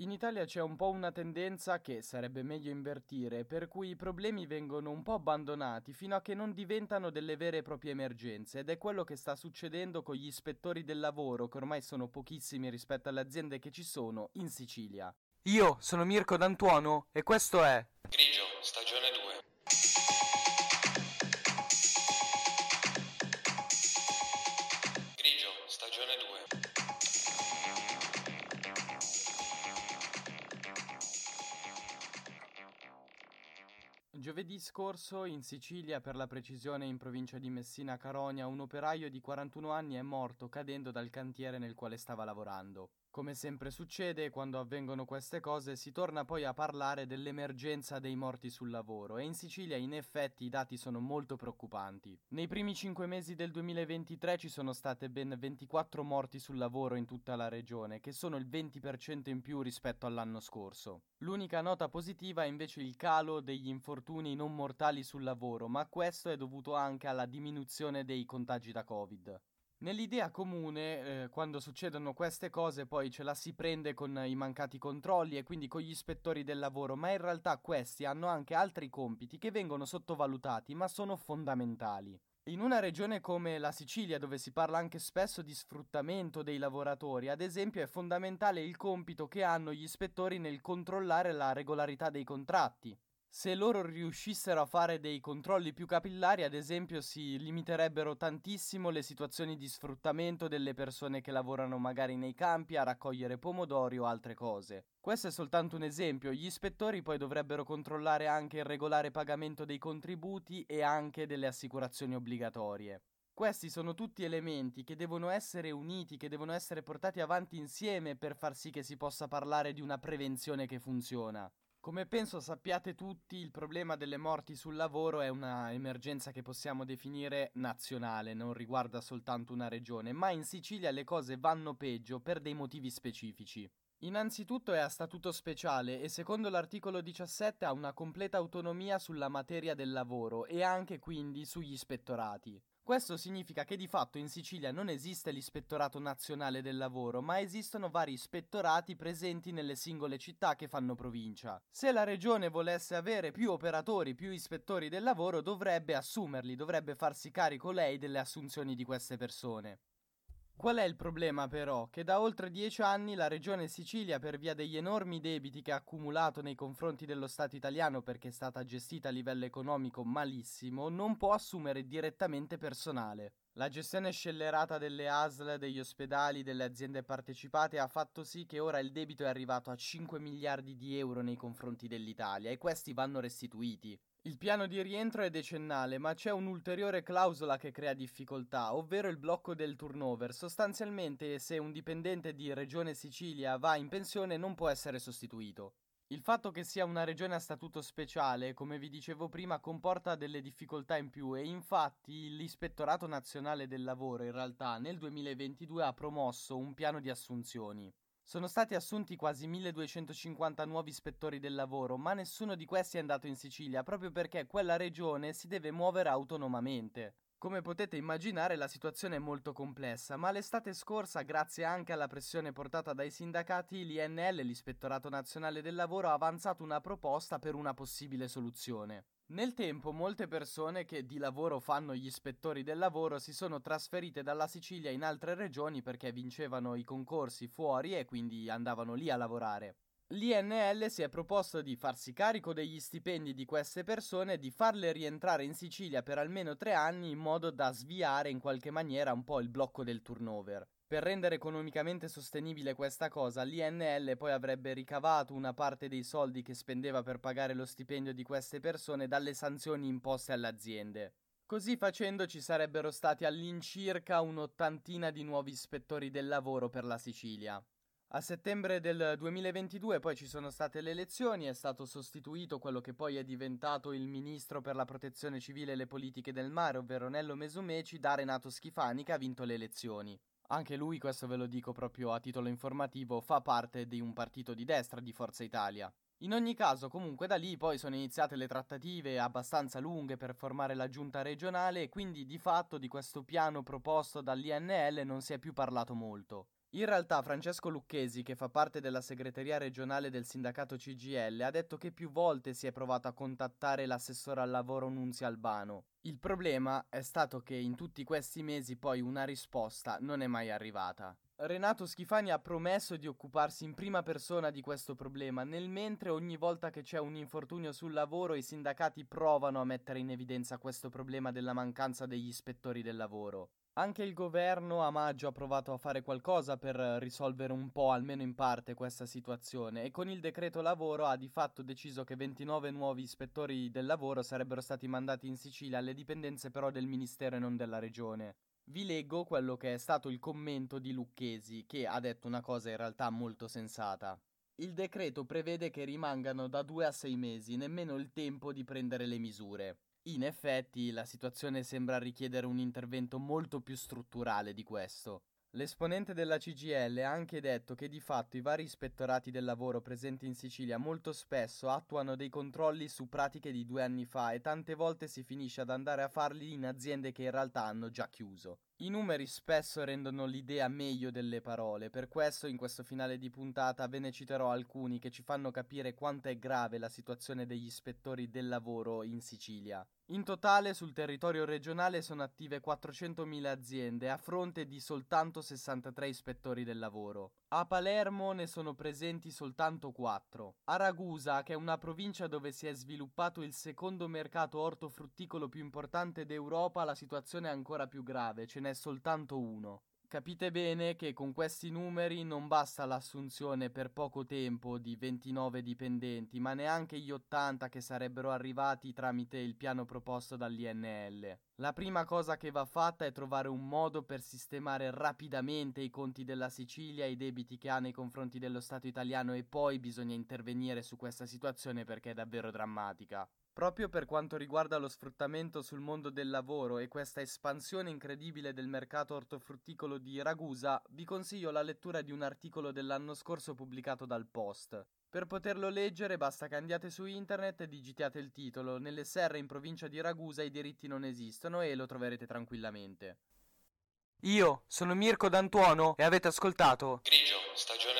In Italia c'è un po' una tendenza che sarebbe meglio invertire, per cui i problemi vengono un po' abbandonati fino a che non diventano delle vere e proprie emergenze ed è quello che sta succedendo con gli ispettori del lavoro, che ormai sono pochissimi rispetto alle aziende che ci sono, in Sicilia. Io sono Mirko D'Antuono e questo è Grigio, stagione Giovedì scorso in Sicilia, per la precisione in provincia di Messina Caronia, un operaio di 41 anni è morto cadendo dal cantiere nel quale stava lavorando. Come sempre succede, quando avvengono queste cose si torna poi a parlare dell'emergenza dei morti sul lavoro e in Sicilia in effetti i dati sono molto preoccupanti. Nei primi 5 mesi del 2023 ci sono state ben 24 morti sul lavoro in tutta la regione, che sono il 20% in più rispetto all'anno scorso. L'unica nota positiva è invece il calo degli infortuni non mortali sul lavoro, ma questo è dovuto anche alla diminuzione dei contagi da Covid. Nell'idea comune, eh, quando succedono queste cose, poi ce la si prende con i mancati controlli e quindi con gli ispettori del lavoro, ma in realtà questi hanno anche altri compiti che vengono sottovalutati, ma sono fondamentali. In una regione come la Sicilia, dove si parla anche spesso di sfruttamento dei lavoratori, ad esempio è fondamentale il compito che hanno gli ispettori nel controllare la regolarità dei contratti. Se loro riuscissero a fare dei controlli più capillari, ad esempio, si limiterebbero tantissimo le situazioni di sfruttamento delle persone che lavorano magari nei campi a raccogliere pomodori o altre cose. Questo è soltanto un esempio, gli ispettori poi dovrebbero controllare anche il regolare pagamento dei contributi e anche delle assicurazioni obbligatorie. Questi sono tutti elementi che devono essere uniti, che devono essere portati avanti insieme per far sì che si possa parlare di una prevenzione che funziona. Come penso sappiate tutti, il problema delle morti sul lavoro è una emergenza che possiamo definire nazionale, non riguarda soltanto una regione, ma in Sicilia le cose vanno peggio per dei motivi specifici. Innanzitutto è a statuto speciale e secondo l'articolo 17 ha una completa autonomia sulla materia del lavoro e anche quindi sugli ispettorati. Questo significa che di fatto in Sicilia non esiste l'ispettorato nazionale del lavoro, ma esistono vari ispettorati presenti nelle singole città che fanno provincia. Se la regione volesse avere più operatori, più ispettori del lavoro, dovrebbe assumerli, dovrebbe farsi carico lei delle assunzioni di queste persone. Qual è il problema però? Che da oltre dieci anni la regione Sicilia, per via degli enormi debiti che ha accumulato nei confronti dello Stato italiano perché è stata gestita a livello economico malissimo, non può assumere direttamente personale. La gestione scellerata delle ASL, degli ospedali, delle aziende partecipate ha fatto sì che ora il debito è arrivato a 5 miliardi di euro nei confronti dell'Italia e questi vanno restituiti. Il piano di rientro è decennale, ma c'è un'ulteriore clausola che crea difficoltà, ovvero il blocco del turnover. Sostanzialmente, se un dipendente di Regione Sicilia va in pensione non può essere sostituito. Il fatto che sia una regione a statuto speciale, come vi dicevo prima, comporta delle difficoltà in più e infatti l'Ispettorato Nazionale del Lavoro in realtà nel 2022 ha promosso un piano di assunzioni. Sono stati assunti quasi 1250 nuovi ispettori del lavoro, ma nessuno di questi è andato in Sicilia proprio perché quella regione si deve muovere autonomamente. Come potete immaginare la situazione è molto complessa, ma l'estate scorsa, grazie anche alla pressione portata dai sindacati, l'INL, l'Ispettorato Nazionale del Lavoro, ha avanzato una proposta per una possibile soluzione. Nel tempo molte persone che di lavoro fanno gli ispettori del lavoro si sono trasferite dalla Sicilia in altre regioni perché vincevano i concorsi fuori e quindi andavano lì a lavorare. L'INL si è proposto di farsi carico degli stipendi di queste persone e di farle rientrare in Sicilia per almeno tre anni in modo da sviare in qualche maniera un po' il blocco del turnover. Per rendere economicamente sostenibile questa cosa, l'INL poi avrebbe ricavato una parte dei soldi che spendeva per pagare lo stipendio di queste persone dalle sanzioni imposte alle aziende. Così facendo ci sarebbero stati all'incirca un'ottantina di nuovi ispettori del lavoro per la Sicilia. A settembre del 2022 poi ci sono state le elezioni, è stato sostituito quello che poi è diventato il ministro per la protezione civile e le politiche del mare, ovvero Nello Mesumeci, da Renato Schifani che ha vinto le elezioni. Anche lui, questo ve lo dico proprio a titolo informativo, fa parte di un partito di destra di Forza Italia. In ogni caso, comunque da lì poi sono iniziate le trattative abbastanza lunghe per formare la giunta regionale e quindi di fatto di questo piano proposto dall'INL non si è più parlato molto. In realtà Francesco Lucchesi, che fa parte della segreteria regionale del sindacato CGL, ha detto che più volte si è provato a contattare l'assessore al lavoro Nunzia Albano. Il problema è stato che in tutti questi mesi poi una risposta non è mai arrivata. Renato Schifani ha promesso di occuparsi in prima persona di questo problema, nel mentre ogni volta che c'è un infortunio sul lavoro i sindacati provano a mettere in evidenza questo problema della mancanza degli ispettori del lavoro. Anche il governo a maggio ha provato a fare qualcosa per risolvere un po', almeno in parte, questa situazione e con il decreto lavoro ha di fatto deciso che 29 nuovi ispettori del lavoro sarebbero stati mandati in Sicilia alle dipendenze però del Ministero e non della Regione. Vi leggo quello che è stato il commento di Lucchesi, che ha detto una cosa in realtà molto sensata. Il decreto prevede che rimangano da due a sei mesi, nemmeno il tempo di prendere le misure. In effetti la situazione sembra richiedere un intervento molto più strutturale di questo. L'esponente della CGL ha anche detto che di fatto i vari ispettorati del lavoro presenti in Sicilia molto spesso attuano dei controlli su pratiche di due anni fa e tante volte si finisce ad andare a farli in aziende che in realtà hanno già chiuso. I numeri spesso rendono l'idea meglio delle parole, per questo in questo finale di puntata ve ne citerò alcuni che ci fanno capire quanto è grave la situazione degli ispettori del lavoro in Sicilia. In totale sul territorio regionale sono attive 400.000 aziende a fronte di soltanto 63 ispettori del lavoro. A Palermo ne sono presenti soltanto 4. A Ragusa, che è una provincia dove si è sviluppato il secondo mercato ortofrutticolo più importante d'Europa, la situazione è ancora più grave, ce n'è soltanto uno. Capite bene che con questi numeri non basta l'assunzione per poco tempo di 29 dipendenti, ma neanche gli 80 che sarebbero arrivati tramite il piano proposto dall'INL. La prima cosa che va fatta è trovare un modo per sistemare rapidamente i conti della Sicilia e i debiti che ha nei confronti dello Stato italiano e poi bisogna intervenire su questa situazione perché è davvero drammatica. Proprio per quanto riguarda lo sfruttamento sul mondo del lavoro e questa espansione incredibile del mercato ortofrutticolo di Ragusa, vi consiglio la lettura di un articolo dell'anno scorso pubblicato dal Post. Per poterlo leggere basta che andiate su internet e digitiate il titolo. Nelle serre in provincia di Ragusa i diritti non esistono e lo troverete tranquillamente. Io sono Mirko D'Antuono e avete ascoltato Grigio, stagione